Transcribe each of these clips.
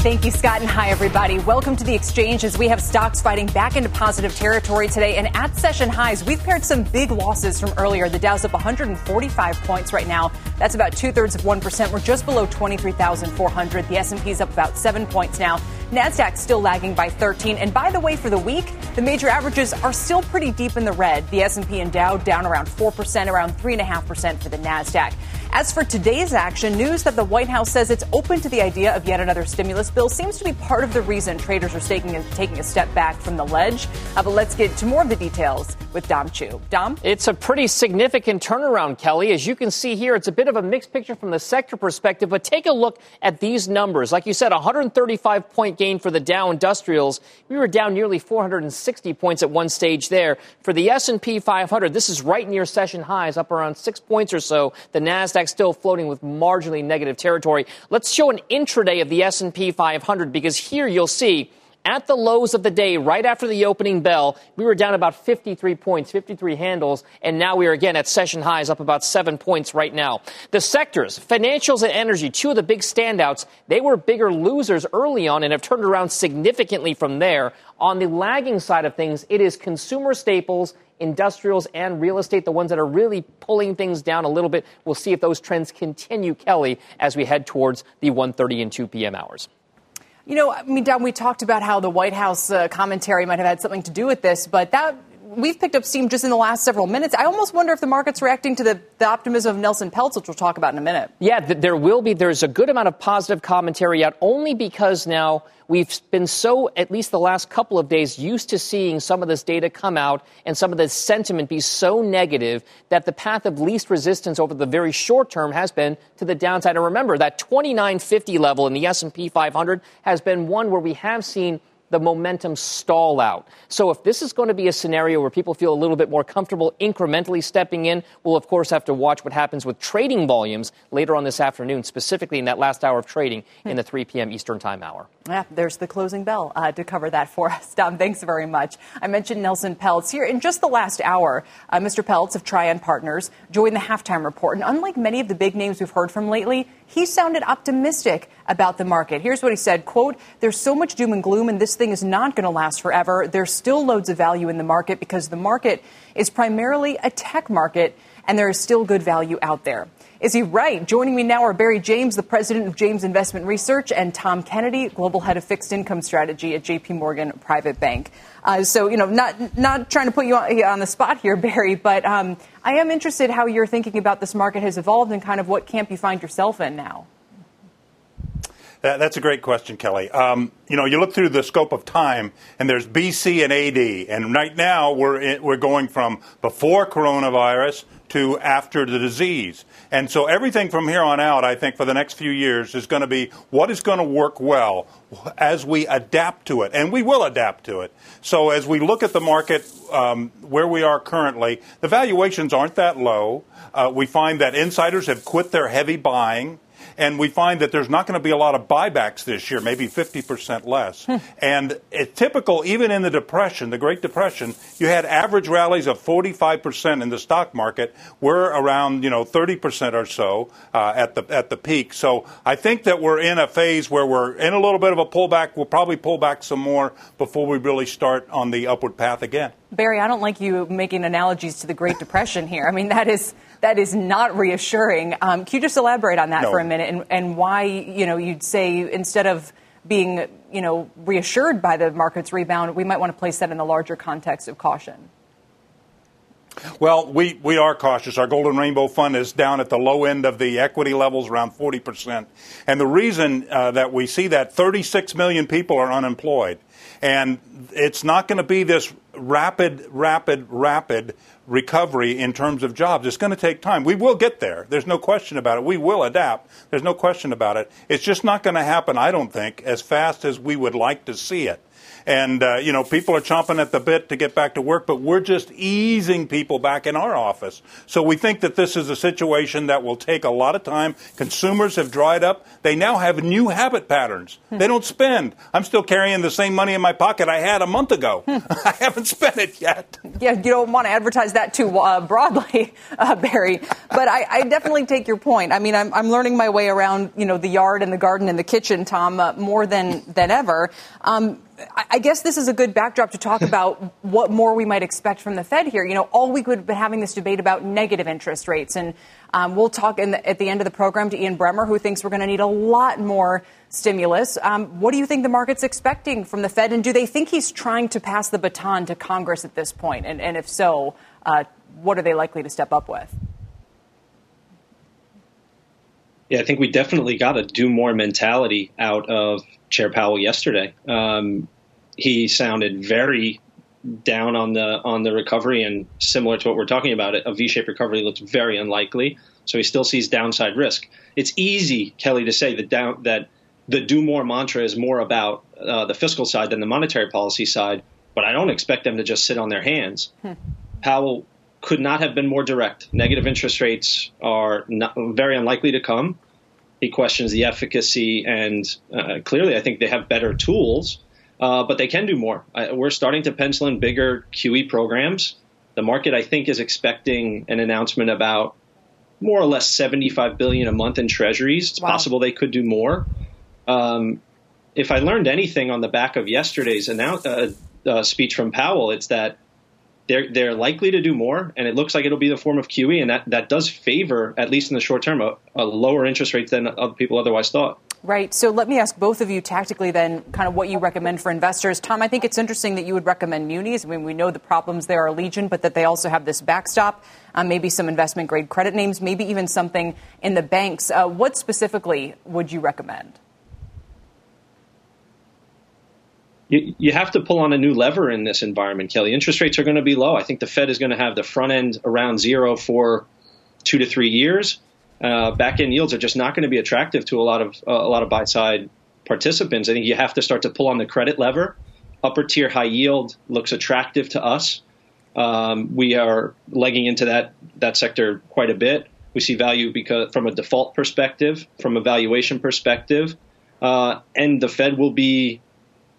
Thank you, Scott, and hi, everybody. Welcome to the exchange as we have stocks fighting back into positive territory today. And at session highs, we've paired some big losses from earlier. The Dow's up 145 points right now. That's about two thirds of 1%. We're just below 23,400. The S&P's up about seven points now. NASDAQ still lagging by 13. And by the way, for the week, the major averages are still pretty deep in the red. The S&P and Dow down around 4%, around 3.5% for the NASDAQ. As for today's action, news that the White House says it's open to the idea of yet another stimulus bill seems to be part of the reason traders are taking a, taking a step back from the ledge. Uh, but let's get to more of the details with Dom Chu. Dom? It's a pretty significant turnaround, Kelly. As you can see here, it's a bit of a mixed picture from the sector perspective, but take a look at these numbers. Like you said, 135 point gain for the Dow Industrials. We were down nearly 460 points at one stage there. For the S&P 500, this is right near session highs, up around six points or so. The Nasdaq still floating with marginally negative territory. Let's show an intraday of the S&P 500 because here you'll see at the lows of the day, right after the opening bell, we were down about 53 points, 53 handles, and now we are again at session highs, up about seven points right now. The sectors, financials and energy, two of the big standouts, they were bigger losers early on and have turned around significantly from there. On the lagging side of things, it is consumer staples industrials and real estate, the ones that are really pulling things down a little bit. We'll see if those trends continue, Kelly, as we head towards the 1:30 and 2 p.m. hours. You know, I mean, Dom, we talked about how the White House uh, commentary might have had something to do with this, but that we've picked up steam just in the last several minutes. I almost wonder if the market's reacting to the, the optimism of Nelson Peltz, which we'll talk about in a minute. Yeah, there will be. There's a good amount of positive commentary out, only because now we've been so, at least the last couple of days, used to seeing some of this data come out and some of the sentiment be so negative that the path of least resistance over the very short term has been to the downside. And remember, that 2950 level in the S&P 500 has been one where we have seen the momentum stall out. So if this is going to be a scenario where people feel a little bit more comfortable incrementally stepping in, we'll of course have to watch what happens with trading volumes later on this afternoon, specifically in that last hour of trading in the 3 p.m. Eastern Time hour. Yeah, there's the closing bell uh, to cover that for us. Dom, thanks very much. I mentioned Nelson Peltz here in just the last hour. Uh, Mr. Peltz of Trian Partners joined the halftime report, and unlike many of the big names we've heard from lately, he sounded optimistic about the market. Here's what he said, quote, there's so much doom and gloom in this thing is not going to last forever. There's still loads of value in the market because the market is primarily a tech market and there is still good value out there. Is he right? Joining me now are Barry James, the president of James Investment Research, and Tom Kennedy, global head of fixed income strategy at JP Morgan Private Bank. Uh, so, you know, not not trying to put you on, the spot here, Barry, but um, I am interested how you're thinking about this market has evolved and kind of what camp you find yourself in now. That, that's a great question, Kelly. Um, you know, you look through the scope of time, and there's BC and AD, and right now we're in, we're going from before coronavirus to after the disease. And so everything from here on out, I think, for the next few years is going to be what is going to work well as we adapt to it. And we will adapt to it. So as we look at the market um, where we are currently, the valuations aren't that low. Uh, we find that insiders have quit their heavy buying and we find that there's not going to be a lot of buybacks this year, maybe 50% less. Hmm. and it's typical, even in the Depression, the Great Depression, you had average rallies of 45% in the stock market. We're around, you know, 30% or so uh, at the at the peak. So I think that we're in a phase where we're in a little bit of a pullback. We'll probably pull back some more before we really start on the upward path again. Barry, I don't like you making analogies to the Great Depression here. I mean, that is that is not reassuring. Um, can you just elaborate on that no. for a minute and, and why you know you'd say instead of being you know reassured by the market's rebound, we might want to place that in the larger context of caution. Well, we, we are cautious. Our Golden Rainbow Fund is down at the low end of the equity levels, around 40%. And the reason uh, that we see that 36 million people are unemployed. And it's not going to be this rapid, rapid, rapid recovery in terms of jobs. It's going to take time. We will get there. There's no question about it. We will adapt. There's no question about it. It's just not going to happen, I don't think, as fast as we would like to see it. And, uh, you know, people are chomping at the bit to get back to work, but we're just easing people back in our office. So we think that this is a situation that will take a lot of time. Consumers have dried up. They now have new habit patterns. Hmm. They don't spend. I'm still carrying the same money in my pocket I had a month ago. Hmm. I haven't spent it yet. Yeah, you don't want to advertise that too uh, broadly, uh, Barry. But I, I, definitely take your point. I mean, I'm, I'm, learning my way around, you know, the yard and the garden and the kitchen, Tom, uh, more than, than ever. Um, I guess this is a good backdrop to talk about what more we might expect from the Fed here. You know, all week we've been having this debate about negative interest rates, and um, we'll talk the, at the end of the program to Ian Bremmer, who thinks we're going to need a lot more stimulus. Um, what do you think the market's expecting from the Fed, and do they think he's trying to pass the baton to Congress at this point? And, and if so, uh, what are they likely to step up with? Yeah, I think we definitely got a do more mentality out of Chair Powell yesterday. Um, he sounded very down on the on the recovery, and similar to what we're talking about, a V-shaped recovery looks very unlikely. So he still sees downside risk. It's easy, Kelly, to say that down that the do more mantra is more about uh, the fiscal side than the monetary policy side. But I don't expect them to just sit on their hands. Hmm. Powell could not have been more direct. Negative interest rates are not, very unlikely to come. He questions the efficacy, and uh, clearly, I think they have better tools, uh, but they can do more. we're starting to pencil in bigger QE programs. The market, I think, is expecting an announcement about more or less 75 billion a month in treasuries. It's wow. possible they could do more. Um, if I learned anything on the back of yesterday's annou- uh, uh speech from Powell, it's that they're they're likely to do more, and it looks like it'll be the form of QE, and that, that does favor, at least in the short term, a, a lower interest rate than other people otherwise thought. Right. So let me ask both of you tactically then kind of what you recommend for investors. Tom, I think it's interesting that you would recommend munis. I mean, we know the problems there are legion, but that they also have this backstop, uh, maybe some investment grade credit names, maybe even something in the banks. Uh, what specifically would you recommend? You, you have to pull on a new lever in this environment, Kelly. Interest rates are going to be low. I think the Fed is going to have the front end around zero for two to three years. Uh, back end yields are just not going to be attractive to a lot of uh, a lot of buy side participants. I think you have to start to pull on the credit lever. Upper tier high yield looks attractive to us. Um, we are legging into that that sector quite a bit. We see value because from a default perspective, from a valuation perspective, uh, and the Fed will be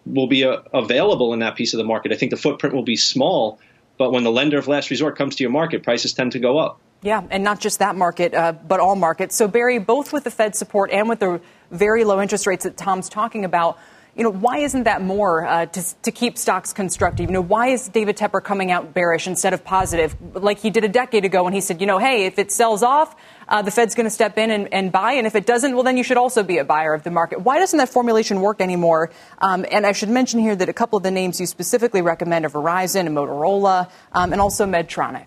will be uh, available in that piece of the market. I think the footprint will be small, but when the lender of last resort comes to your market, prices tend to go up. Yeah, and not just that market, uh, but all markets. So, Barry, both with the Fed support and with the very low interest rates that Tom's talking about, you know, why isn't that more uh, to, to keep stocks constructive? You know, why is David Tepper coming out bearish instead of positive, like he did a decade ago when he said, you know, hey, if it sells off, uh, the Fed's going to step in and, and, buy, and if it doesn't, well, then you should also be a buyer of the market. Why doesn't that formulation work anymore? Um, and I should mention here that a couple of the names you specifically recommend are Verizon and Motorola, um, and also Medtronic.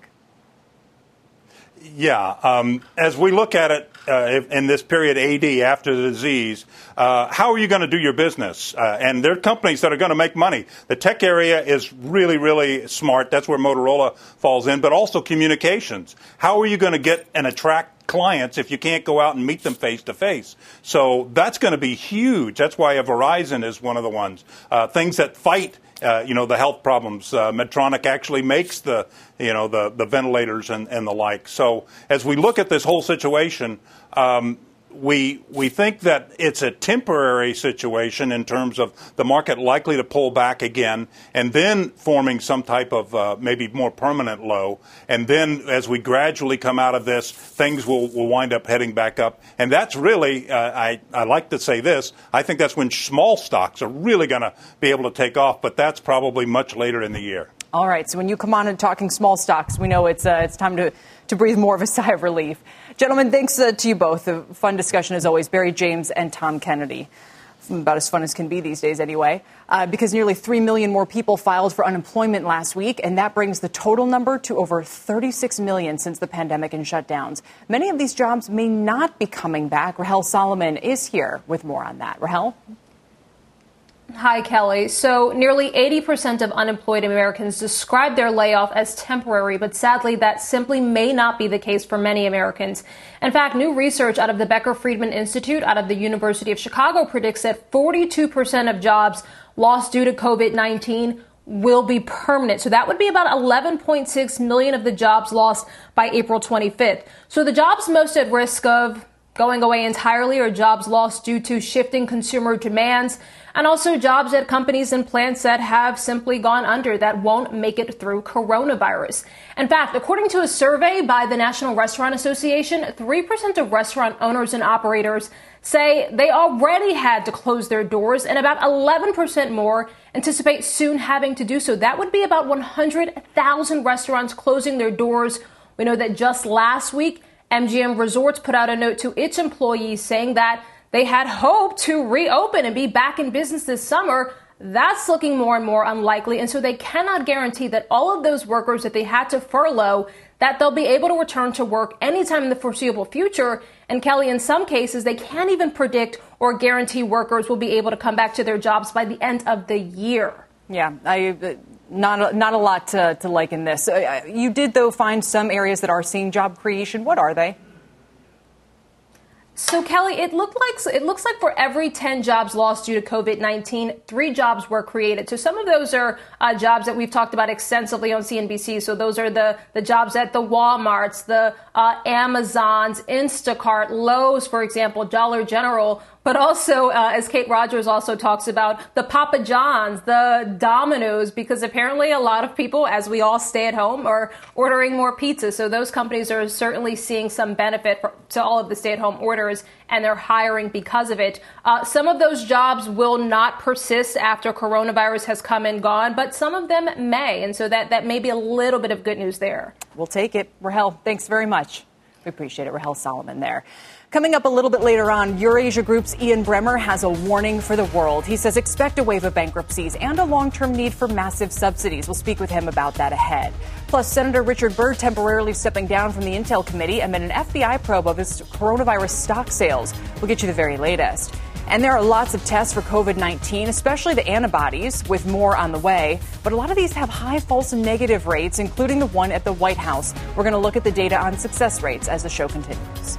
Yeah, um, as we look at it uh, in this period AD after the disease, uh, how are you going to do your business? Uh, and there are companies that are going to make money. The tech area is really, really smart. That's where Motorola falls in, but also communications. How are you going to get and attract clients if you can't go out and meet them face to face. So that's going to be huge. That's why a Verizon is one of the ones. Uh, things that fight uh, you know, the health problems. Uh, Medtronic actually makes the, you know, the, the ventilators and, and the like. So as we look at this whole situation, um, we we think that it's a temporary situation in terms of the market likely to pull back again, and then forming some type of uh, maybe more permanent low. And then as we gradually come out of this, things will, will wind up heading back up. And that's really uh, I I like to say this. I think that's when small stocks are really going to be able to take off, but that's probably much later in the year. All right. So when you come on and talking small stocks, we know it's uh, it's time to to breathe more of a sigh of relief. Gentlemen, thanks uh, to you both. A fun discussion as always. Barry James and Tom Kennedy. About as fun as can be these days, anyway, uh, because nearly 3 million more people filed for unemployment last week, and that brings the total number to over 36 million since the pandemic and shutdowns. Many of these jobs may not be coming back. Rahel Solomon is here with more on that. Rahel? Hi, Kelly. So, nearly 80% of unemployed Americans describe their layoff as temporary, but sadly, that simply may not be the case for many Americans. In fact, new research out of the Becker Friedman Institute out of the University of Chicago predicts that 42% of jobs lost due to COVID 19 will be permanent. So that would be about 11.6 million of the jobs lost by April 25th. So the jobs most at risk of going away entirely are jobs lost due to shifting consumer demands and also jobs at companies and plants that have simply gone under that won't make it through coronavirus. In fact, according to a survey by the National Restaurant Association, 3% of restaurant owners and operators say they already had to close their doors and about 11% more anticipate soon having to do so. That would be about 100,000 restaurants closing their doors. We know that just last week, MGM Resorts put out a note to its employees saying that they had hoped to reopen and be back in business this summer. That's looking more and more unlikely. And so they cannot guarantee that all of those workers that they had to furlough, that they'll be able to return to work anytime in the foreseeable future. And Kelly, in some cases, they can't even predict or guarantee workers will be able to come back to their jobs by the end of the year. Yeah, I, uh, not, not a lot to, to like in this. Uh, you did, though, find some areas that are seeing job creation. What are they? So Kelly, it looked like it looks like for every 10 jobs lost due to COVID-19, three jobs were created. So some of those are uh, jobs that we've talked about extensively on CNBC. So those are the the jobs at the WalMarts, the uh, Amazons, Instacart, Lowe's, for example, Dollar General but also, uh, as Kate Rogers also talks about, the Papa John's, the Domino's, because apparently a lot of people, as we all stay at home, are ordering more pizza. So those companies are certainly seeing some benefit for, to all of the stay at home orders, and they're hiring because of it. Uh, some of those jobs will not persist after coronavirus has come and gone, but some of them may. And so that, that may be a little bit of good news there. We'll take it. Rahel, thanks very much. We appreciate it. Rahel Solomon there. Coming up a little bit later on, Eurasia Group's Ian Bremmer has a warning for the world. He says expect a wave of bankruptcies and a long term need for massive subsidies. We'll speak with him about that ahead. Plus, Senator Richard Burr temporarily stepping down from the Intel committee amid an FBI probe of his coronavirus stock sales. We'll get you the very latest. And there are lots of tests for COVID 19, especially the antibodies, with more on the way. But a lot of these have high false negative rates, including the one at the White House. We're going to look at the data on success rates as the show continues.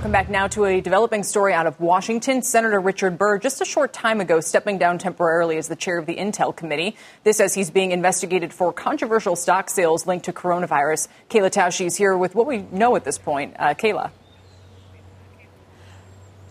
Welcome back now to a developing story out of Washington. Senator Richard Burr, just a short time ago, stepping down temporarily as the chair of the Intel Committee. This as he's being investigated for controversial stock sales linked to coronavirus. Kayla Tausche is here with what we know at this point. Uh, Kayla.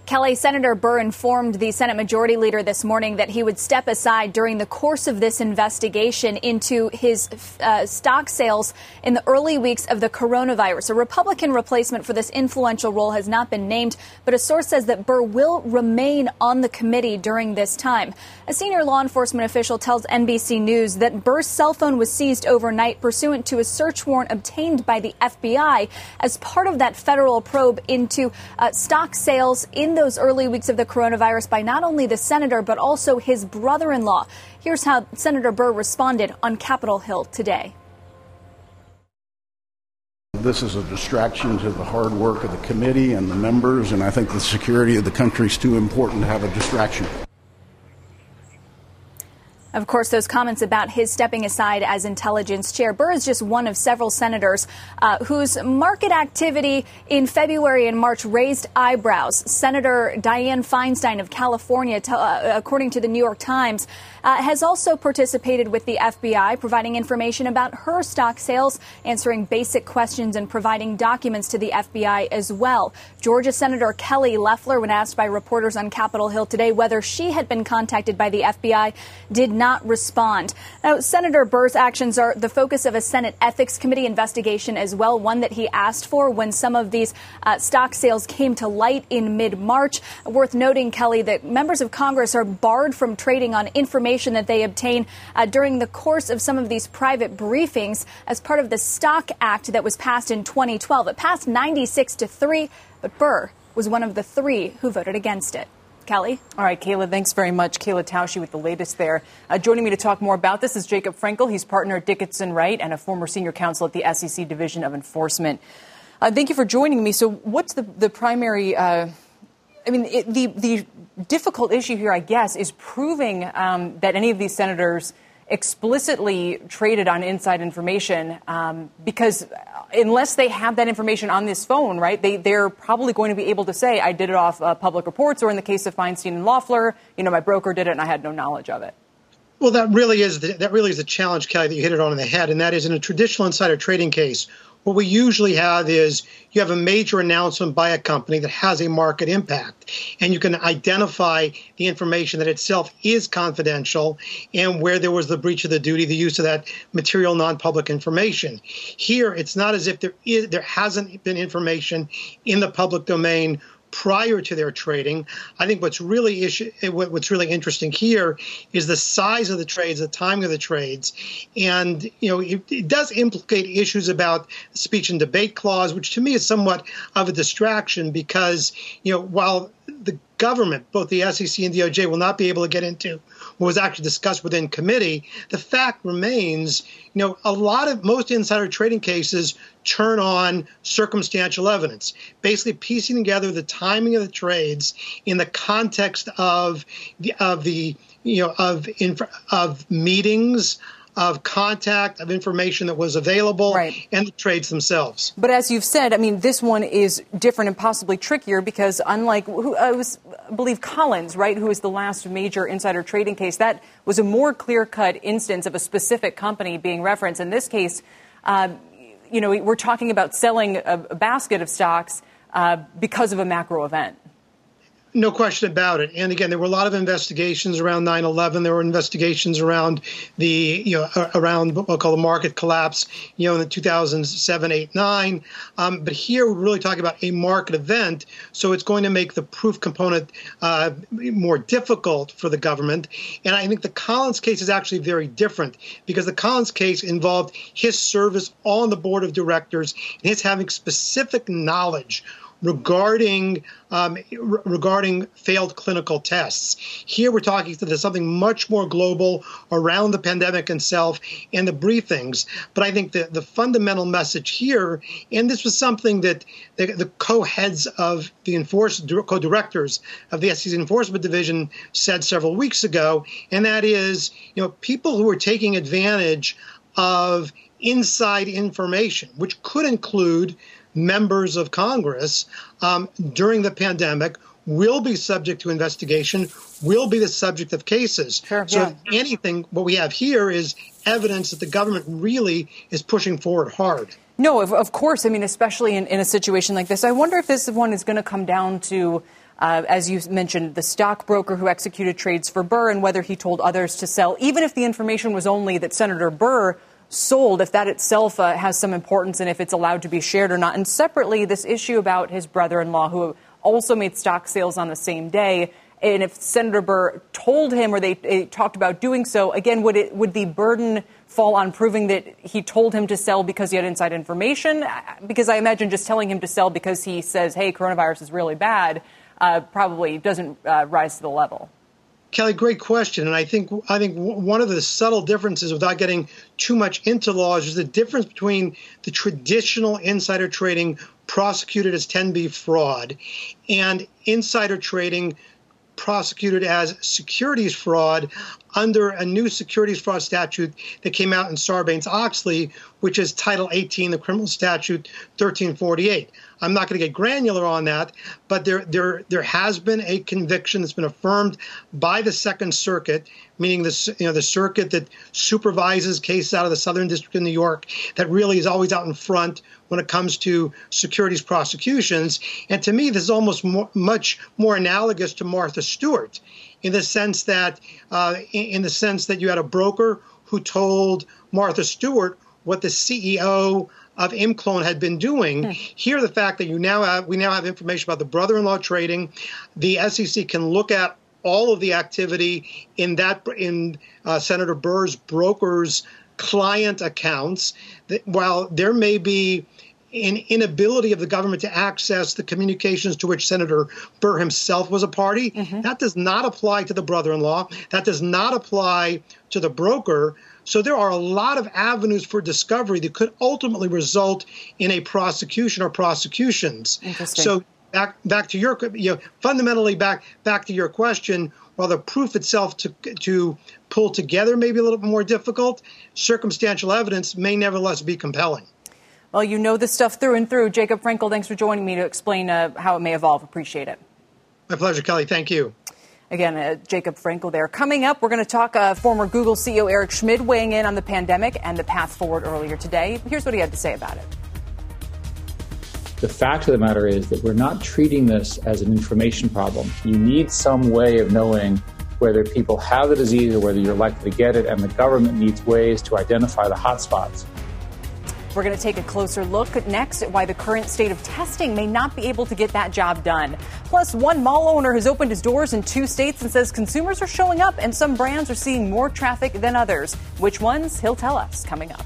Kelly, Senator Burr informed the Senate Majority Leader this morning that he would step aside during the course of this investigation into his uh, stock sales in the early weeks of the coronavirus. A Republican replacement for this influential role has not been named, but a source says that Burr will remain on the committee during this time. A senior law enforcement official tells NBC News that Burr's cell phone was seized overnight pursuant to a search warrant obtained by the FBI as part of that federal probe into uh, stock sales in those early weeks of the coronavirus by not only the senator, but also his brother in law. Here's how Senator Burr responded on Capitol Hill today. This is a distraction to the hard work of the committee and the members, and I think the security of the country is too important to have a distraction. Of course, those comments about his stepping aside as intelligence chair. Burr is just one of several senators uh, whose market activity in February and March raised eyebrows. Senator Dianne Feinstein of California, uh, according to the New York Times, uh, has also participated with the FBI, providing information about her stock sales, answering basic questions, and providing documents to the FBI as well. Georgia Senator Kelly Loeffler, when asked by reporters on Capitol Hill today whether she had been contacted by the FBI, did not respond. Now, Senator Burr's actions are the focus of a Senate Ethics Committee investigation as well, one that he asked for when some of these uh, stock sales came to light in mid March. Worth noting, Kelly, that members of Congress are barred from trading on information that they obtain uh, during the course of some of these private briefings as part of the Stock Act that was passed in 2012. It passed 96 to 3, but Burr was one of the three who voted against it. Kelly. All right, Kayla, thanks very much. Kayla Tausche with the latest there. Uh, joining me to talk more about this is Jacob Frenkel. He's partner at Dickinson Wright and a former senior counsel at the SEC Division of Enforcement. Uh, thank you for joining me. So, what's the, the primary? Uh, I mean, it, the the difficult issue here, I guess, is proving um, that any of these senators explicitly traded on inside information um, because unless they have that information on this phone, right, they, they're probably going to be able to say, I did it off uh, public reports, or in the case of Feinstein and Loeffler, you know, my broker did it and I had no knowledge of it. Well, that really is the, that really is the challenge, Kelly, that you hit it on in the head, and that is in a traditional insider trading case what we usually have is you have a major announcement by a company that has a market impact, and you can identify the information that itself is confidential and where there was the breach of the duty, the use of that material non-public information. Here, it's not as if there is there hasn't been information in the public domain prior to their trading. I think what's really issue, what's really interesting here is the size of the trades, the timing of the trades, and you know it, it does implicate issues about speech and debate clause, which to me is somewhat of a distraction because you know while the government, both the SEC and DOJ, will not be able to get into what was actually discussed within committee. The fact remains, you know, a lot of most insider trading cases turn on circumstantial evidence, basically piecing together the timing of the trades in the context of the of the you know of inf- of meetings of contact, of information that was available, right. and the trades themselves. But as you've said, I mean, this one is different and possibly trickier because, unlike, who, I, was, I believe, Collins, right, who was the last major insider trading case, that was a more clear cut instance of a specific company being referenced. In this case, uh, you know, we're talking about selling a, a basket of stocks uh, because of a macro event. No question about it. And again, there were a lot of investigations around 9/11. There were investigations around the you know around what we'll call the market collapse, you know, in the 2007, 8, 9. Um, but here we're really talking about a market event, so it's going to make the proof component uh, more difficult for the government. And I think the Collins case is actually very different because the Collins case involved his service on the board of directors and his having specific knowledge regarding um, re- regarding failed clinical tests. Here we're talking to something much more global around the pandemic itself and the briefings. But I think the, the fundamental message here, and this was something that the, the co-heads of the enforce co-directors of the SEC Enforcement Division said several weeks ago, and that is, you know, people who are taking advantage of inside information, which could include members of Congress um, during the pandemic will be subject to investigation, will be the subject of cases. Sure, so, yeah. anything, what we have here is evidence that the government really is pushing forward hard. No, of, of course. I mean, especially in, in a situation like this. I wonder if this one is going to come down to. Uh, as you mentioned, the stockbroker who executed trades for Burr and whether he told others to sell, even if the information was only that Senator Burr sold, if that itself uh, has some importance and if it's allowed to be shared or not. And separately, this issue about his brother in law, who also made stock sales on the same day. And if Senator Burr told him or they, they talked about doing so, again, would, it, would the burden fall on proving that he told him to sell because he had inside information? Because I imagine just telling him to sell because he says, hey, coronavirus is really bad, uh, probably doesn't uh, rise to the level. Kelly, great question, and I think I think one of the subtle differences, without getting too much into laws, is the difference between the traditional insider trading prosecuted as 10b fraud and insider trading prosecuted as securities fraud under a new securities fraud statute that came out in Sarbanes Oxley, which is Title 18, the criminal statute 1348. I'm not going to get granular on that, but there, there, there has been a conviction that's been affirmed by the Second Circuit, meaning the, you know, the circuit that supervises cases out of the Southern District of New York, that really is always out in front when it comes to securities prosecutions. And to me, this is almost more, much more analogous to Martha Stewart in the sense that uh, in, in the sense that you had a broker who told Martha Stewart what the CEO of ImClone had been doing. Hmm. Here, the fact that you now have we now have information about the brother-in-law trading, the SEC can look at all of the activity in that in uh, Senator Burr's brokers' client accounts. That while there may be an inability of the government to access the communications to which Senator Burr himself was a party. Mm-hmm. That does not apply to the brother in law. That does not apply to the broker. So there are a lot of avenues for discovery that could ultimately result in a prosecution or prosecutions. So back back to your you know, fundamentally back back to your question. While the proof itself to to pull together may be a little bit more difficult, circumstantial evidence may nevertheless be compelling. Well, you know this stuff through and through. Jacob Frenkel thanks for joining me to explain uh, how it may evolve. Appreciate it. My pleasure, Kelly. Thank you. Again, uh, Jacob Frenkel there. Coming up, we're going to talk uh, former Google CEO Eric Schmidt weighing in on the pandemic and the path forward earlier today. Here's what he had to say about it. The fact of the matter is that we're not treating this as an information problem. You need some way of knowing whether people have the disease or whether you're likely to get it, and the government needs ways to identify the hotspots. We're going to take a closer look next at why the current state of testing may not be able to get that job done. Plus, one mall owner has opened his doors in two states and says consumers are showing up and some brands are seeing more traffic than others. Which ones? He'll tell us coming up.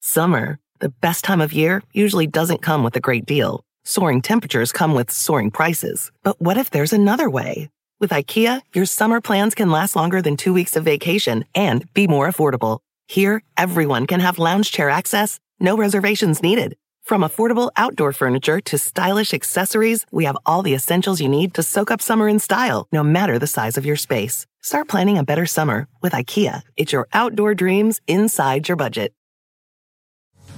Summer, the best time of year, usually doesn't come with a great deal. Soaring temperatures come with soaring prices. But what if there's another way? With IKEA, your summer plans can last longer than two weeks of vacation and be more affordable. Here, everyone can have lounge chair access no reservations needed. From affordable outdoor furniture to stylish accessories, we have all the essentials you need to soak up summer in style, no matter the size of your space. Start planning a better summer with IKEA. It's your outdoor dreams inside your budget.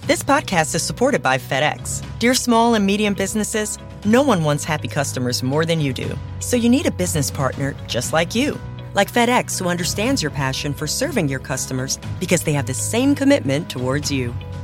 This podcast is supported by FedEx. Dear small and medium businesses, no one wants happy customers more than you do. So you need a business partner just like you. Like FedEx, who understands your passion for serving your customers because they have the same commitment towards you.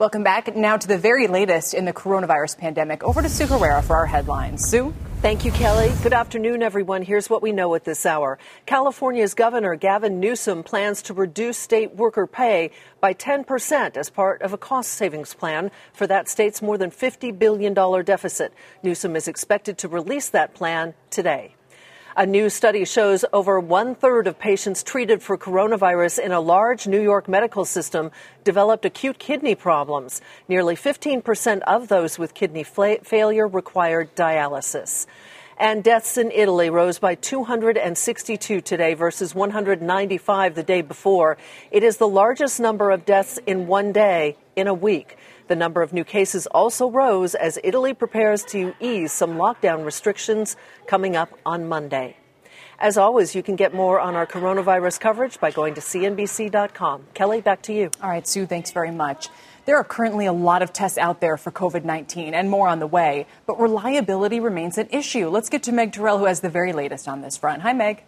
Welcome back now to the very latest in the coronavirus pandemic. Over to Sue Herrera for our headlines. Sue? Thank you, Kelly. Good afternoon, everyone. Here's what we know at this hour. California's Governor Gavin Newsom plans to reduce state worker pay by 10% as part of a cost savings plan for that state's more than $50 billion deficit. Newsom is expected to release that plan today. A new study shows over one third of patients treated for coronavirus in a large New York medical system developed acute kidney problems. Nearly 15% of those with kidney failure required dialysis. And deaths in Italy rose by 262 today versus 195 the day before. It is the largest number of deaths in one day in a week. The number of new cases also rose as Italy prepares to ease some lockdown restrictions coming up on Monday. As always, you can get more on our coronavirus coverage by going to CNBC.com. Kelly, back to you. All right, Sue, thanks very much. There are currently a lot of tests out there for COVID 19 and more on the way, but reliability remains an issue. Let's get to Meg Terrell, who has the very latest on this front. Hi, Meg.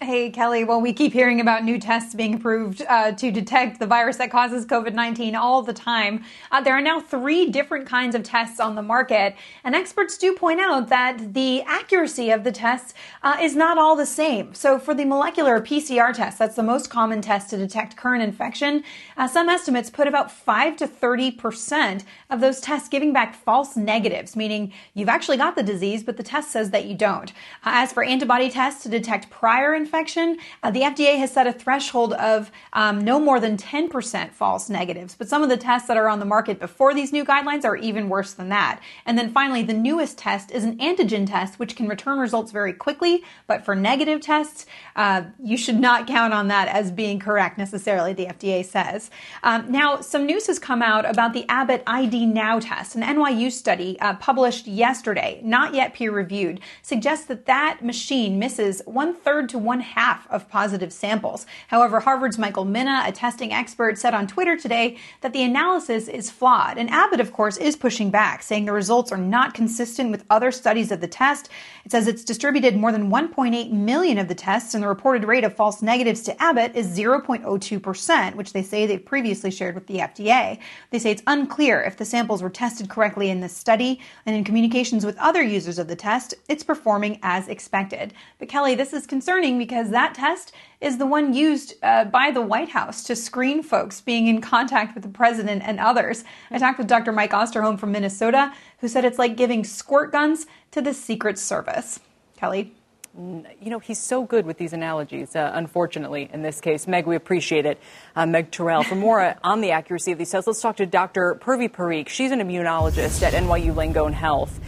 Hey, Kelly. Well, we keep hearing about new tests being approved uh, to detect the virus that causes COVID 19 all the time. Uh, there are now three different kinds of tests on the market, and experts do point out that the accuracy of the tests uh, is not all the same. So, for the molecular PCR test, that's the most common test to detect current infection, uh, some estimates put about 5 to 30% of those tests giving back false negatives, meaning you've actually got the disease, but the test says that you don't. Uh, as for antibody tests to detect prior infection, infection, uh, the FDA has set a threshold of um, no more than 10% false negatives. But some of the tests that are on the market before these new guidelines are even worse than that. And then finally, the newest test is an antigen test, which can return results very quickly. But for negative tests, uh, you should not count on that as being correct necessarily, the FDA says. Um, now, some news has come out about the Abbott ID Now test. An NYU study uh, published yesterday, not yet peer reviewed, suggests that that machine misses one third to one one half of positive samples. However, Harvard's Michael Mina, a testing expert, said on Twitter today that the analysis is flawed. And Abbott, of course, is pushing back, saying the results are not consistent with other studies of the test. It says it's distributed more than 1.8 million of the tests, and the reported rate of false negatives to Abbott is 0.02%, which they say they've previously shared with the FDA. They say it's unclear if the samples were tested correctly in this study, and in communications with other users of the test, it's performing as expected. But Kelly, this is concerning because that test is the one used uh, by the White House to screen folks being in contact with the president and others. I talked with Dr. Mike Osterholm from Minnesota, who said it's like giving squirt guns to the Secret Service. Kelly? You know, he's so good with these analogies, uh, unfortunately, in this case. Meg, we appreciate it. Uh, Meg Terrell. For more uh, on the accuracy of these tests, let's talk to Dr. Purvi Parikh. She's an immunologist at NYU Langone Health.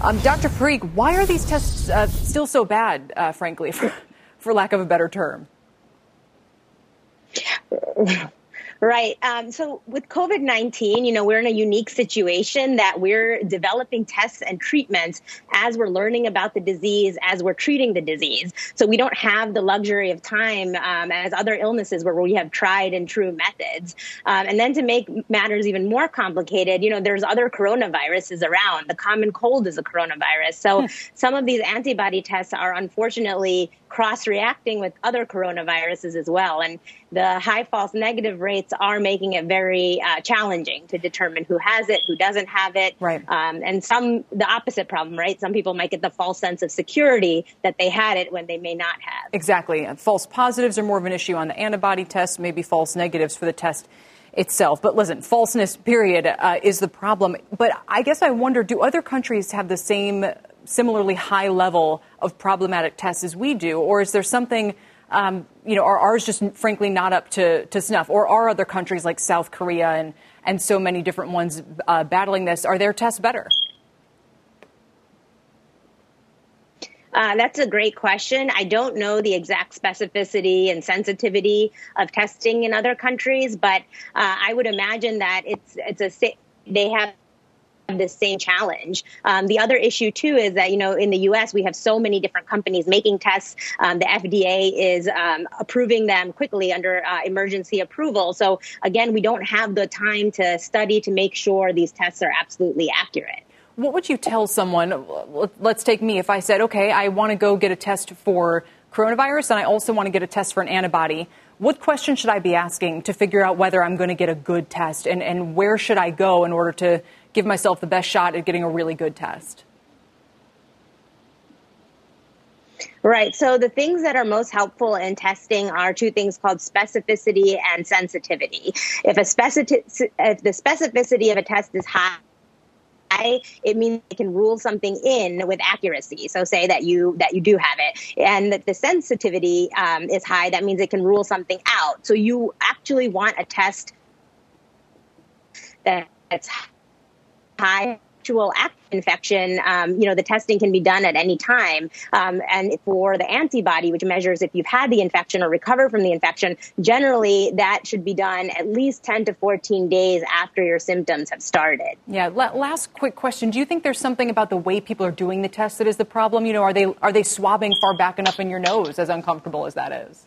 Um, Dr. Parikh, why are these tests uh, still so bad, uh, frankly, for, for lack of a better term? Right. Um, so with COVID 19, you know, we're in a unique situation that we're developing tests and treatments as we're learning about the disease, as we're treating the disease. So we don't have the luxury of time um, as other illnesses where we have tried and true methods. Um, and then to make matters even more complicated, you know, there's other coronaviruses around. The common cold is a coronavirus. So hmm. some of these antibody tests are unfortunately cross reacting with other coronaviruses as well. And the high false negative rates are making it very uh, challenging to determine who has it, who doesn't have it. Right. Um, and some, the opposite problem, right? Some people might get the false sense of security that they had it when they may not have. Exactly. False positives are more of an issue on the antibody test, maybe false negatives for the test itself. But listen, falseness, period, uh, is the problem. But I guess I wonder do other countries have the same similarly high level of problematic tests as we do, or is there something? Um, you know, are ours just frankly not up to, to snuff? Or are other countries like South Korea and, and so many different ones uh, battling this, are their tests better? Uh, that's a great question. I don't know the exact specificity and sensitivity of testing in other countries, but uh, I would imagine that it's it's a they have the same challenge. Um, the other issue too is that you know in the U.S. we have so many different companies making tests. Um, the FDA is um, approving them quickly under uh, emergency approval. So again, we don't have the time to study to make sure these tests are absolutely accurate. What would you tell someone? Let's take me. If I said, okay, I want to go get a test for coronavirus and I also want to get a test for an antibody. What question should I be asking to figure out whether I'm going to get a good test and, and where should I go in order to give myself the best shot at getting a really good test? Right. So the things that are most helpful in testing are two things called specificity and sensitivity. If a specific, if the specificity of a test is high, it means it can rule something in with accuracy. So say that you that you do have it, and that the sensitivity um, is high. That means it can rule something out. So you actually want a test that's high actual infection, um, you know, the testing can be done at any time. Um, and for the antibody, which measures if you've had the infection or recovered from the infection, generally that should be done at least 10 to 14 days after your symptoms have started. Yeah. last quick question: Do you think there's something about the way people are doing the test that is the problem? You know, are they are they swabbing far back enough in your nose, as uncomfortable as that is?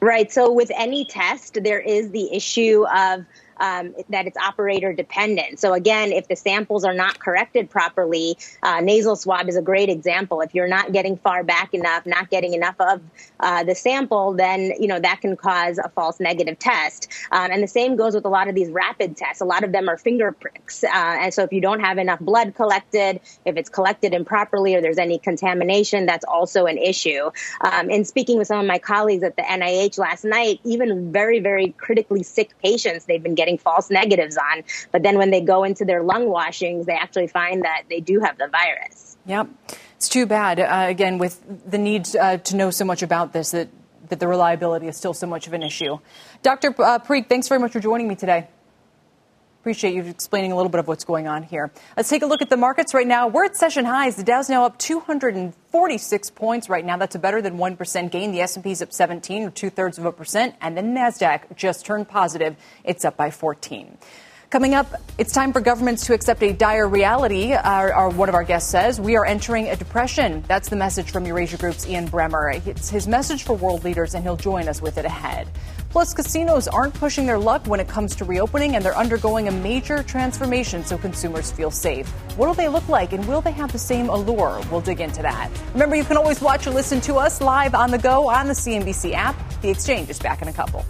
Right. So with any test, there is the issue of um, that it's operator dependent. So again, if the samples are not corrected properly, uh, nasal swab is a great example. If you're not getting far back enough, not getting enough of uh, the sample, then you know that can cause a false negative test. Um, and the same goes with a lot of these rapid tests. A lot of them are finger pricks, uh, and so if you don't have enough blood collected, if it's collected improperly, or there's any contamination, that's also an issue. Um, in speaking with some of my colleagues at the NIH last night, even very very critically sick patients, they've been getting getting false negatives on. But then when they go into their lung washings, they actually find that they do have the virus. Yep. It's too bad, uh, again, with the need uh, to know so much about this, that, that the reliability is still so much of an issue. Dr. Uh, Parikh, thanks very much for joining me today. Appreciate you explaining a little bit of what's going on here. Let's take a look at the markets right now. We're at session highs. The Dow's now up 246 points right now. That's a better than 1% gain. The S&P's up 17 or two thirds of a percent. And the NASDAQ just turned positive. It's up by 14. Coming up, it's time for governments to accept a dire reality. Our, our, one of our guests says we are entering a depression. That's the message from Eurasia Group's Ian Bremmer. It's his message for world leaders, and he'll join us with it ahead. Plus, casinos aren't pushing their luck when it comes to reopening, and they're undergoing a major transformation so consumers feel safe. What will they look like, and will they have the same allure? We'll dig into that. Remember, you can always watch or listen to us live on the go on the CNBC app. The exchange is back in a couple.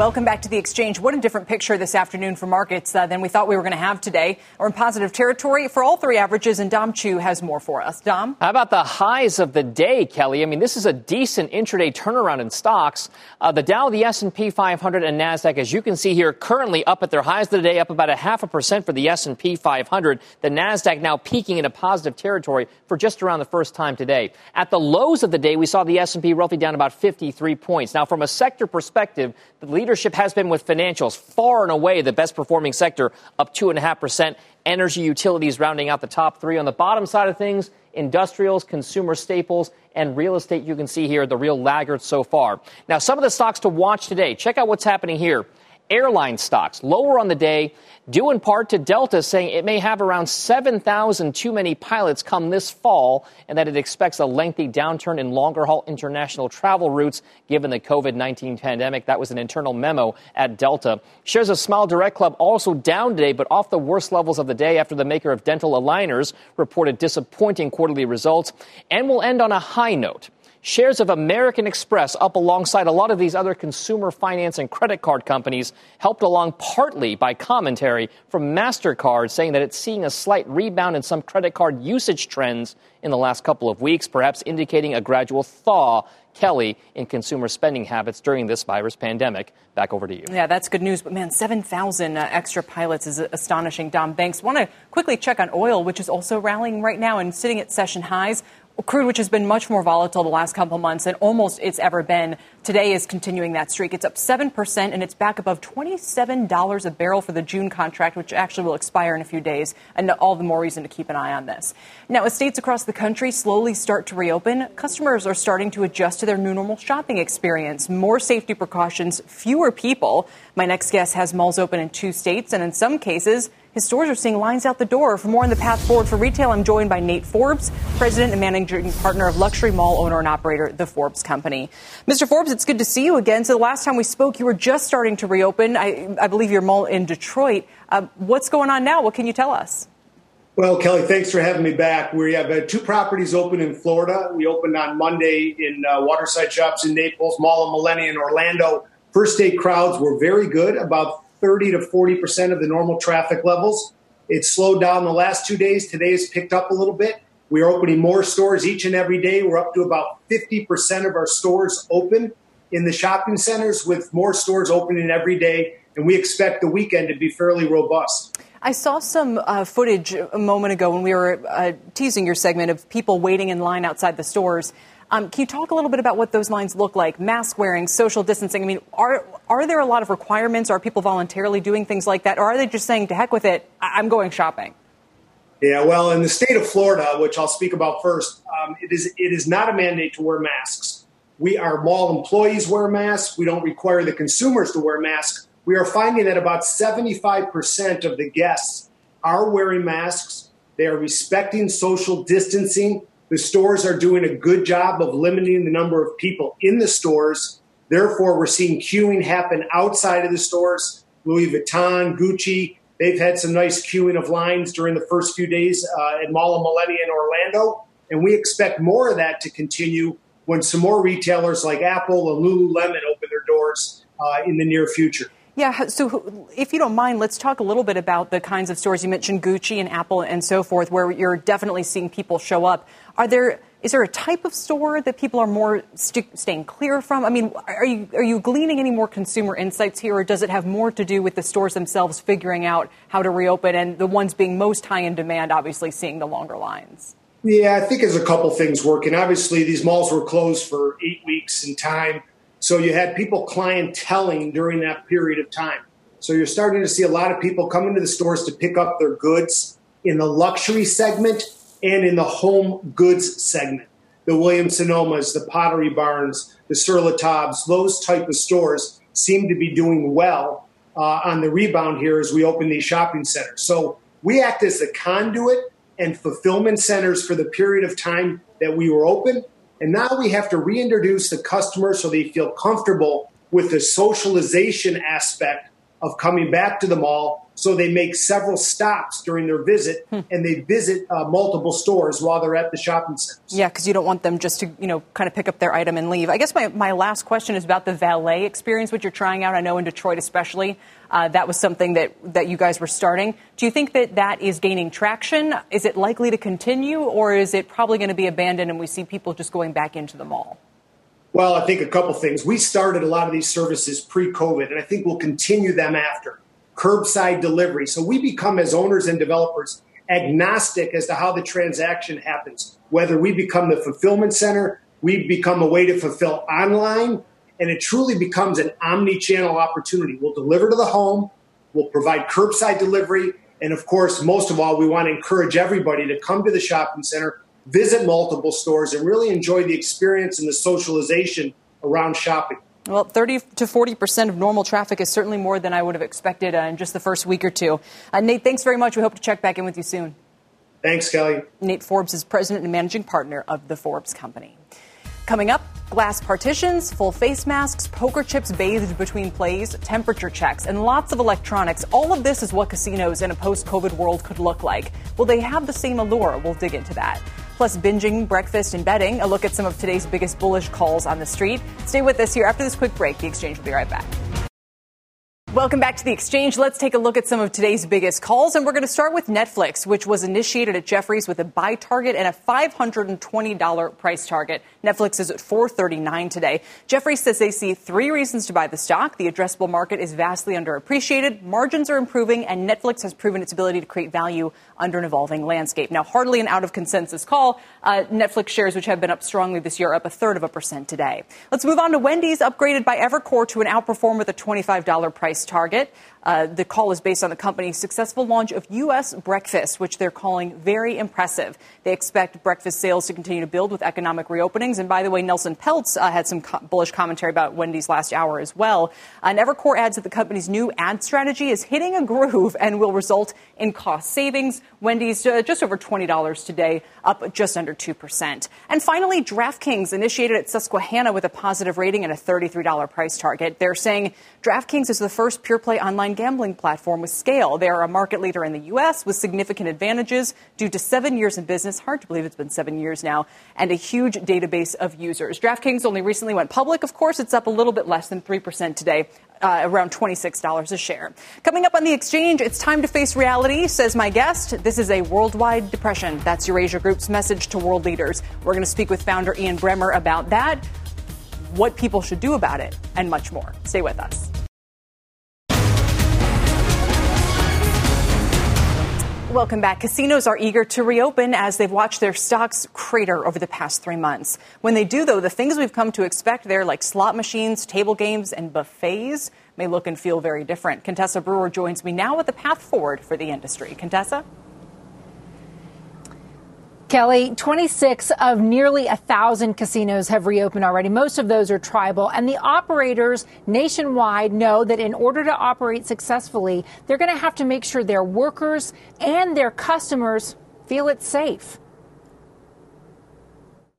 Welcome back to the exchange. What a different picture this afternoon for markets uh, than we thought we were going to have today. We're in positive territory for all three averages, and Dom Chu has more for us. Dom? How about the highs of the day, Kelly? I mean, this is a decent intraday turnaround in stocks. Uh, the Dow, the S&P 500, and Nasdaq, as you can see here, currently up at their highs of the day, up about a half a percent for the S&P 500. The Nasdaq now peaking in a positive territory for just around the first time today. At the lows of the day, we saw the S&P roughly down about 53 points. Now, from a sector perspective, the leadership has been with financials, far and away the best performing sector, up 2.5%. Energy utilities rounding out the top three. On the bottom side of things, industrials, consumer staples, and real estate, you can see here the real laggards so far. Now, some of the stocks to watch today. Check out what's happening here. Airline stocks lower on the day due in part to Delta saying it may have around 7,000 too many pilots come this fall and that it expects a lengthy downturn in longer haul international travel routes given the COVID 19 pandemic. That was an internal memo at Delta. Shares of Smile Direct Club also down today, but off the worst levels of the day after the maker of dental aligners reported disappointing quarterly results. And we'll end on a high note. Shares of American Express up alongside a lot of these other consumer finance and credit card companies, helped along partly by commentary from MasterCard saying that it's seeing a slight rebound in some credit card usage trends in the last couple of weeks, perhaps indicating a gradual thaw Kelly in consumer spending habits during this virus pandemic. Back over to you. Yeah, that's good news. But man, 7,000 uh, extra pilots is astonishing. Dom Banks, want to quickly check on oil, which is also rallying right now and sitting at session highs crude, which has been much more volatile the last couple months than almost it's ever been, today is continuing that streak. It's up 7%, and it's back above $27 a barrel for the June contract, which actually will expire in a few days, and all the more reason to keep an eye on this. Now, as states across the country slowly start to reopen, customers are starting to adjust to their new normal shopping experience. More safety precautions, fewer people. My next guest has malls open in two states, and in some cases, his stores are seeing lines out the door. For more on the path forward for retail, I'm joined by Nate Forbes, president and managing partner of luxury mall owner and operator, The Forbes Company. Mr. Forbes, it's good to see you again. So the last time we spoke, you were just starting to reopen. I, I believe your mall in Detroit. Uh, what's going on now? What can you tell us? Well, Kelly, thanks for having me back. We have uh, two properties open in Florida. We opened on Monday in uh, Waterside Shops in Naples, Mall of Millenia in Orlando. First day crowds were very good, about 30 to 40% of the normal traffic levels. It slowed down the last two days. Today has picked up a little bit. We are opening more stores each and every day. We're up to about 50% of our stores open in the shopping centers, with more stores opening every day. And we expect the weekend to be fairly robust. I saw some uh, footage a moment ago when we were uh, teasing your segment of people waiting in line outside the stores. Um, can you talk a little bit about what those lines look like? Mask wearing, social distancing. I mean, are are there a lot of requirements? Are people voluntarily doing things like that, or are they just saying to heck with it? I'm going shopping. Yeah, well, in the state of Florida, which I'll speak about first, um, it is it is not a mandate to wear masks. We our mall employees wear masks. We don't require the consumers to wear masks. We are finding that about 75% of the guests are wearing masks. They are respecting social distancing. The stores are doing a good job of limiting the number of people in the stores. Therefore, we're seeing queuing happen outside of the stores. Louis Vuitton, Gucci, they've had some nice queuing of lines during the first few days uh, at Mall of Millenia in Orlando. And we expect more of that to continue when some more retailers like Apple and Lululemon open their doors uh, in the near future. Yeah, so if you don't mind, let's talk a little bit about the kinds of stores you mentioned, Gucci and Apple and so forth, where you're definitely seeing people show up. Are there is there a type of store that people are more st- staying clear from? I mean, are you are you gleaning any more consumer insights here, or does it have more to do with the stores themselves figuring out how to reopen and the ones being most high in demand, obviously seeing the longer lines? Yeah, I think there's a couple things working. Obviously, these malls were closed for eight weeks in time, so you had people clienteling during that period of time. So you're starting to see a lot of people come into the stores to pick up their goods in the luxury segment and in the home goods segment. the Williams Sonomas, the Pottery Barns, the Sur La those type of stores seem to be doing well uh, on the rebound here as we open these shopping centers. So we act as the conduit and fulfillment centers for the period of time that we were open. And now we have to reintroduce the customer so they feel comfortable with the socialization aspect of coming back to the mall. So they make several stops during their visit hmm. and they visit uh, multiple stores while they're at the shopping centers. Yeah, because you don't want them just to, you know, kind of pick up their item and leave. I guess my, my last question is about the valet experience, which you're trying out. I know in Detroit, especially, uh, that was something that, that you guys were starting. Do you think that that is gaining traction? Is it likely to continue, or is it probably going to be abandoned and we see people just going back into the mall? Well, I think a couple things. We started a lot of these services pre COVID, and I think we'll continue them after. Curbside delivery. So we become, as owners and developers, agnostic as to how the transaction happens. Whether we become the fulfillment center, we become a way to fulfill online, and it truly becomes an omni channel opportunity. We'll deliver to the home, we'll provide curbside delivery, and of course, most of all, we want to encourage everybody to come to the shopping center visit multiple stores and really enjoy the experience and the socialization around shopping. Well, 30 to 40 percent of normal traffic is certainly more than I would have expected uh, in just the first week or two. Uh, Nate, thanks very much. We hope to check back in with you soon. Thanks, Kelly. Nate Forbes is president and managing partner of the Forbes Company. Coming up, glass partitions, full face masks, poker chips bathed between plays, temperature checks, and lots of electronics. All of this is what casinos in a post COVID world could look like. Will they have the same allure? We'll dig into that plus binging, breakfast, and betting. A look at some of today's biggest bullish calls on the street. Stay with us here after this quick break. The exchange will be right back. Welcome back to the exchange. Let's take a look at some of today's biggest calls. And we're going to start with Netflix, which was initiated at Jefferies with a buy target and a $520 price target. Netflix is at 439 today. Jefferies says they see three reasons to buy the stock. The addressable market is vastly underappreciated. Margins are improving and Netflix has proven its ability to create value under an evolving landscape. Now, hardly an out of consensus call. Uh, Netflix shares, which have been up strongly this year, up a third of a percent today. Let's move on to Wendy's upgraded by Evercore to an outperform with a $25 price target. Uh, the call is based on the company's successful launch of U.S. breakfast, which they're calling very impressive. They expect breakfast sales to continue to build with economic reopenings. And by the way, Nelson Peltz uh, had some co- bullish commentary about Wendy's last hour as well. And Evercore adds that the company's new ad strategy is hitting a groove and will result in cost savings. Wendy's uh, just over $20 today, up just under 2%. And finally, DraftKings initiated at Susquehanna with a positive rating and a $33 price target. They're saying DraftKings is the first pure play online online gambling platform with scale. They are a market leader in the U.S. with significant advantages due to seven years in business. Hard to believe it's been seven years now, and a huge database of users. DraftKings only recently went public. Of course, it's up a little bit less than 3% today. Uh, around $26 a share. Coming up on the exchange, it's time to face reality, says my guest. This is a worldwide depression. That's Eurasia Group's message to world leaders. We're going to speak with founder Ian Bremmer about that, what people should do about it, and much more. Stay with us. Welcome back. Casinos are eager to reopen as they've watched their stocks crater over the past three months. When they do, though, the things we've come to expect there, like slot machines, table games, and buffets, may look and feel very different. Contessa Brewer joins me now with the path forward for the industry. Contessa? Kelly, 26 of nearly a thousand casinos have reopened already. Most of those are tribal, and the operators nationwide know that in order to operate successfully, they're going to have to make sure their workers and their customers feel it's safe.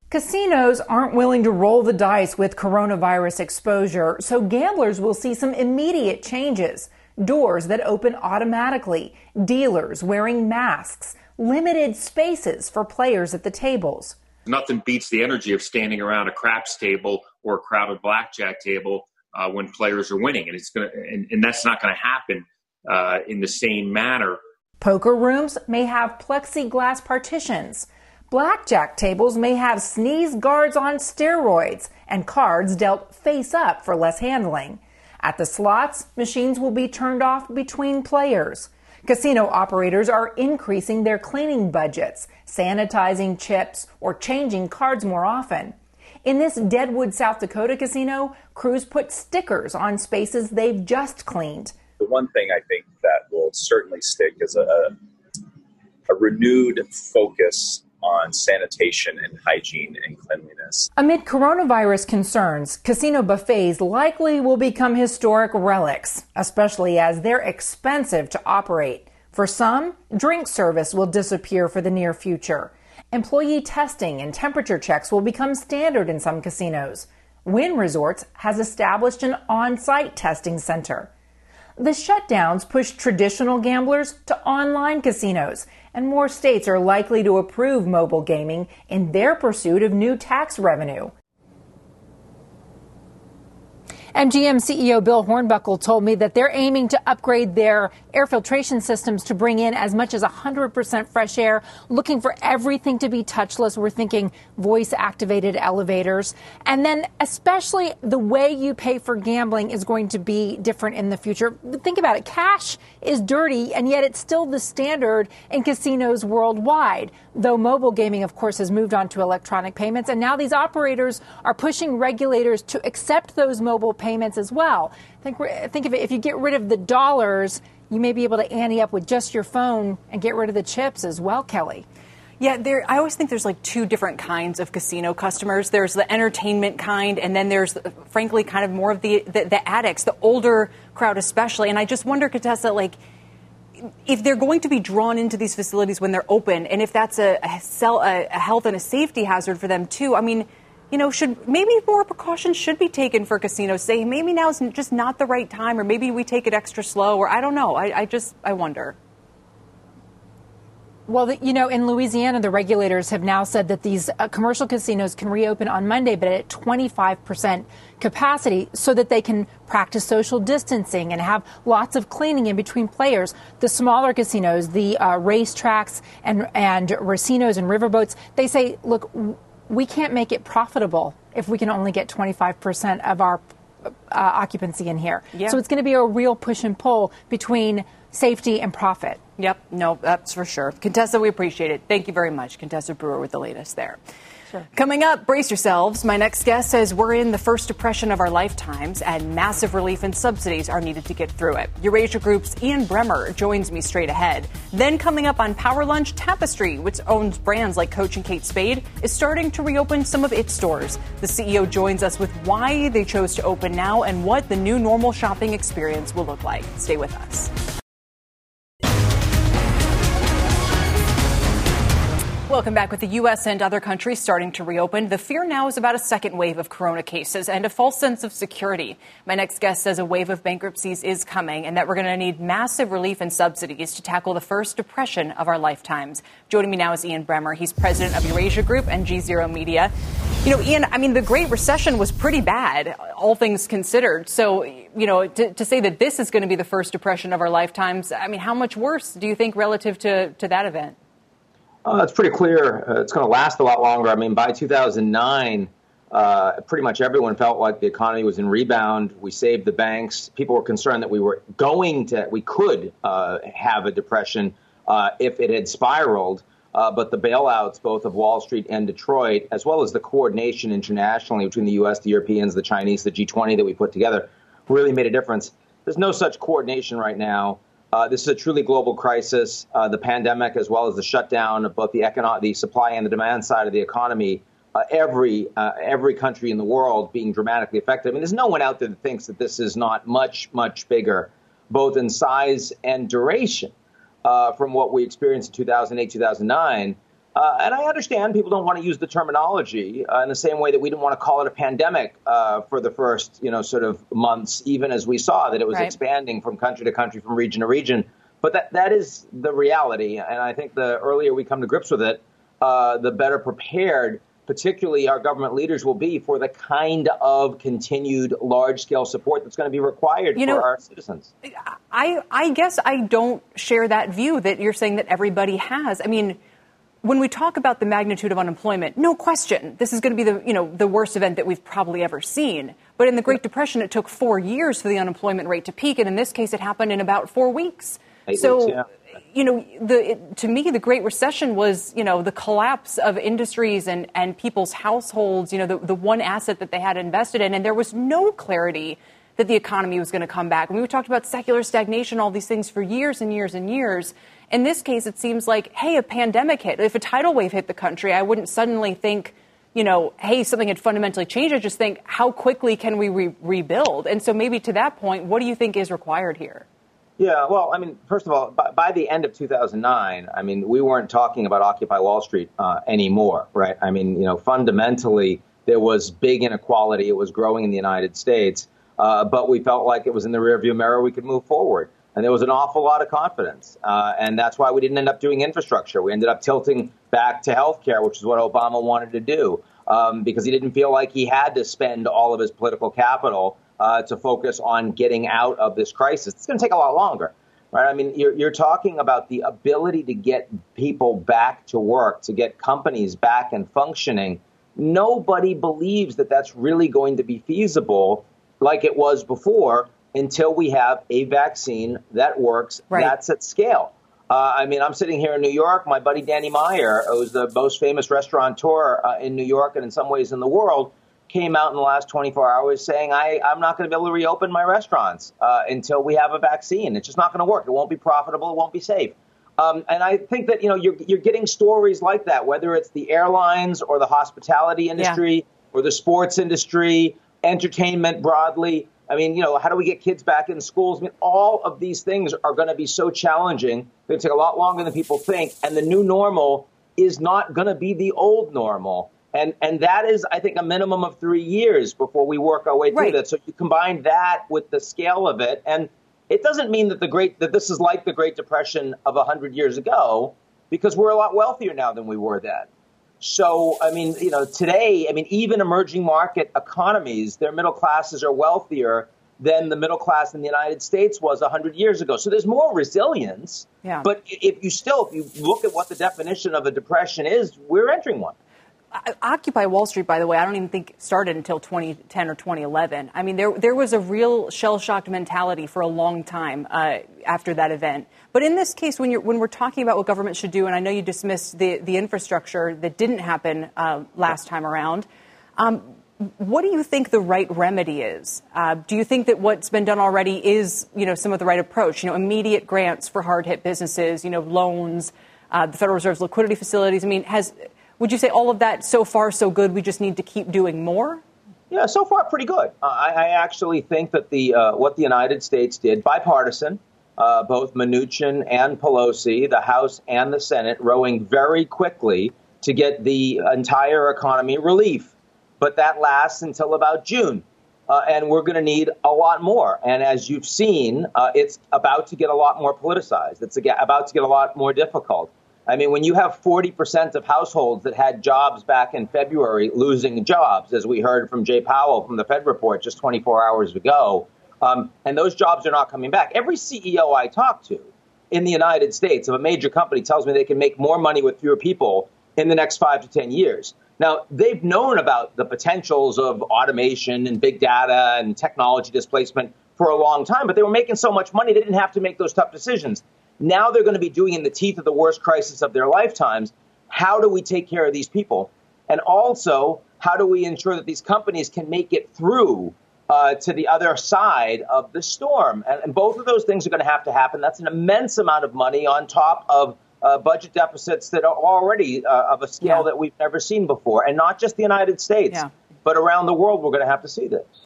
Casinos aren't willing to roll the dice with coronavirus exposure, so gamblers will see some immediate changes. Doors that open automatically, dealers wearing masks, limited spaces for players at the tables. Nothing beats the energy of standing around a craps table or a crowded blackjack table uh, when players are winning, and it's going and, and, that's not going to happen uh, in the same manner. Poker rooms may have plexiglass partitions. Blackjack tables may have sneeze guards on steroids and cards dealt face up for less handling. At the slots, machines will be turned off between players. Casino operators are increasing their cleaning budgets, sanitizing chips, or changing cards more often. In this Deadwood, South Dakota casino, crews put stickers on spaces they've just cleaned. The one thing I think that will certainly stick is a, a renewed focus on sanitation and hygiene and cleanliness. Amid coronavirus concerns, casino buffets likely will become historic relics, especially as they're expensive to operate. For some, drink service will disappear for the near future. Employee testing and temperature checks will become standard in some casinos. Wynn Resorts has established an on site testing center. The shutdowns push traditional gamblers to online casinos, and more states are likely to approve mobile gaming in their pursuit of new tax revenue. MGM CEO Bill Hornbuckle told me that they're aiming to upgrade their air filtration systems to bring in as much as 100% fresh air, looking for everything to be touchless. We're thinking voice activated elevators. And then, especially the way you pay for gambling is going to be different in the future. Think about it cash is dirty, and yet it's still the standard in casinos worldwide. Though mobile gaming, of course, has moved on to electronic payments, and now these operators are pushing regulators to accept those mobile payments as well. Think, think of it if you get rid of the dollars, you may be able to ante up with just your phone and get rid of the chips as well, Kelly. Yeah, there. I always think there's like two different kinds of casino customers. There's the entertainment kind, and then there's, uh, frankly, kind of more of the, the, the addicts, the older crowd especially. And I just wonder, Contessa, like, if they're going to be drawn into these facilities when they're open, and if that's a, a, cell, a, a health and a safety hazard for them too. I mean, you know, should maybe more precautions should be taken for casinos? Say maybe now is just not the right time, or maybe we take it extra slow, or I don't know. I, I just I wonder. Well, you know, in Louisiana, the regulators have now said that these uh, commercial casinos can reopen on Monday, but at 25% capacity so that they can practice social distancing and have lots of cleaning in between players. The smaller casinos, the uh, racetracks and, and racinos and riverboats, they say, look, we can't make it profitable if we can only get 25% of our uh, occupancy in here. Yeah. So it's going to be a real push and pull between safety and profit. Yep, no, that's for sure. Contessa, we appreciate it. Thank you very much. Contessa Brewer with the latest there. Sure. Coming up, brace yourselves. My next guest says we're in the first depression of our lifetimes and massive relief and subsidies are needed to get through it. Eurasia Group's Ian Bremmer joins me straight ahead. Then coming up on Power Lunch, Tapestry, which owns brands like Coach and Kate Spade, is starting to reopen some of its stores. The CEO joins us with why they chose to open now and what the new normal shopping experience will look like. Stay with us. Welcome back. With the U.S. and other countries starting to reopen, the fear now is about a second wave of corona cases and a false sense of security. My next guest says a wave of bankruptcies is coming and that we're going to need massive relief and subsidies to tackle the first depression of our lifetimes. Joining me now is Ian Bremmer. He's president of Eurasia Group and G Zero Media. You know, Ian, I mean, the Great Recession was pretty bad, all things considered. So, you know, to, to say that this is going to be the first depression of our lifetimes, I mean, how much worse do you think relative to, to that event? Uh, it's pretty clear uh, it's going to last a lot longer. I mean, by 2009, uh, pretty much everyone felt like the economy was in rebound. We saved the banks. People were concerned that we were going to, we could uh, have a depression uh, if it had spiraled. Uh, but the bailouts, both of Wall Street and Detroit, as well as the coordination internationally between the U.S., the Europeans, the Chinese, the G20 that we put together, really made a difference. There's no such coordination right now. Uh, this is a truly global crisis. Uh, the pandemic, as well as the shutdown of both the economic, the supply and the demand side of the economy, uh, every uh, every country in the world being dramatically affected. I mean, there's no one out there that thinks that this is not much much bigger, both in size and duration, uh, from what we experienced in 2008 2009. Uh, and I understand people don't want to use the terminology uh, in the same way that we didn't want to call it a pandemic uh, for the first, you know, sort of months, even as we saw that it was right. expanding from country to country, from region to region. But that that is the reality, and I think the earlier we come to grips with it, uh, the better prepared, particularly our government leaders, will be for the kind of continued large-scale support that's going to be required you for know, our citizens. I I guess I don't share that view that you're saying that everybody has. I mean when we talk about the magnitude of unemployment, no question, this is going to be the, you know, the worst event that we've probably ever seen. But in the Great Depression, it took four years for the unemployment rate to peak, and in this case, it happened in about four weeks. Eight so, weeks, yeah. you know, the, it, to me, the Great Recession was, you know, the collapse of industries and, and people's households, you know, the, the one asset that they had invested in, and there was no clarity that the economy was going to come back. And we talked about secular stagnation, all these things for years and years and years. In this case, it seems like, hey, a pandemic hit. If a tidal wave hit the country, I wouldn't suddenly think, you know, hey, something had fundamentally changed. I just think, how quickly can we re- rebuild? And so maybe to that point, what do you think is required here? Yeah, well, I mean, first of all, by, by the end of 2009, I mean, we weren't talking about Occupy Wall Street uh, anymore, right? I mean, you know, fundamentally, there was big inequality. It was growing in the United States, uh, but we felt like it was in the rearview mirror. We could move forward. And there was an awful lot of confidence. Uh, and that's why we didn't end up doing infrastructure. We ended up tilting back to healthcare, which is what Obama wanted to do, um, because he didn't feel like he had to spend all of his political capital uh, to focus on getting out of this crisis. It's going to take a lot longer. Right? I mean, you're, you're talking about the ability to get people back to work, to get companies back and functioning. Nobody believes that that's really going to be feasible like it was before until we have a vaccine that works right. that's at scale. Uh, I mean, I'm sitting here in New York. My buddy Danny Meyer, who's the most famous restaurateur uh, in New York and in some ways in the world, came out in the last 24 hours saying, I, I'm not going to be able to reopen my restaurants uh, until we have a vaccine. It's just not going to work. It won't be profitable. It won't be safe. Um, and I think that you know you're, you're getting stories like that, whether it's the airlines or the hospitality industry yeah. or the sports industry, entertainment broadly. I mean, you know, how do we get kids back in schools? I mean, all of these things are going to be so challenging. They take a lot longer than people think. And the new normal is not going to be the old normal. And, and that is, I think, a minimum of three years before we work our way through right. that. So you combine that with the scale of it. And it doesn't mean that the great, that this is like the Great Depression of 100 years ago, because we're a lot wealthier now than we were then. So, I mean, you know, today, I mean, even emerging market economies, their middle classes are wealthier than the middle class in the United States was 100 years ago. So there's more resilience. Yeah. But if you still, if you look at what the definition of a depression is, we're entering one. Occupy Wall Street, by the way, I don't even think started until 2010 or 2011. I mean, there there was a real shell shocked mentality for a long time uh, after that event. But in this case, when you're when we're talking about what government should do, and I know you dismissed the the infrastructure that didn't happen uh, last time around. Um, what do you think the right remedy is? Uh, do you think that what's been done already is, you know, some of the right approach? You know, immediate grants for hard hit businesses, you know, loans, uh, the Federal Reserve's liquidity facilities. I mean, has would you say all of that so far so good? We just need to keep doing more. Yeah, so far pretty good. Uh, I, I, actually think that the uh, what the United States did, bipartisan, uh, both Mnuchin and Pelosi, the House and the Senate, rowing very quickly to get the entire economy relief. But that lasts until about June. Uh, and we're going to need a lot more. And as you've seen, uh, it's about to get a lot more politicized. It's about to get a lot more difficult. I mean, when you have 40% of households that had jobs back in February losing jobs, as we heard from Jay Powell from the Fed report just 24 hours ago, um, and those jobs are not coming back. Every CEO I talk to in the United States of a major company tells me they can make more money with fewer people in the next five to 10 years. Now, they've known about the potentials of automation and big data and technology displacement for a long time, but they were making so much money they didn't have to make those tough decisions. Now they're going to be doing in the teeth of the worst crisis of their lifetimes. How do we take care of these people? And also, how do we ensure that these companies can make it through uh, to the other side of the storm? And, and, both of those things are going to have to happen. That's an immense amount of money on top of uh, budget deficits that are already uh, of a scale yeah. that we've never seen before. And not just the United States, yeah. but around the world, we're going to have to see this.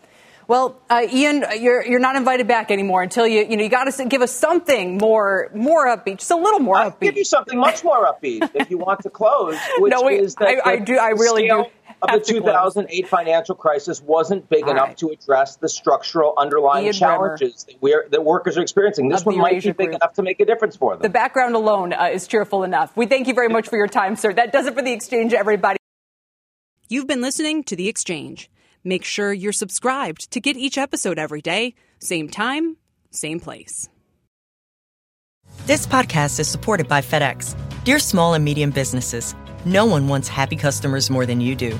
Well, uh, Ian, you're you're not invited back anymore until you you know you got to give us something more more upbeat, just a little more I'll upbeat. Give you something much more upbeat if you want to close. Which no, we, is that I, I do. I really do. Of the 2008 financial crisis wasn't big All enough right. to address the structural underlying Ian challenges that, we're, that workers are experiencing. This one might be big group. enough to make a difference for them. The background alone uh, is cheerful enough. We thank you very much for your time, sir. That does it for the exchange, everybody. You've been listening to the exchange. Make sure you're subscribed to get each episode every day, same time, same place. This podcast is supported by FedEx. Dear small and medium businesses, no one wants happy customers more than you do.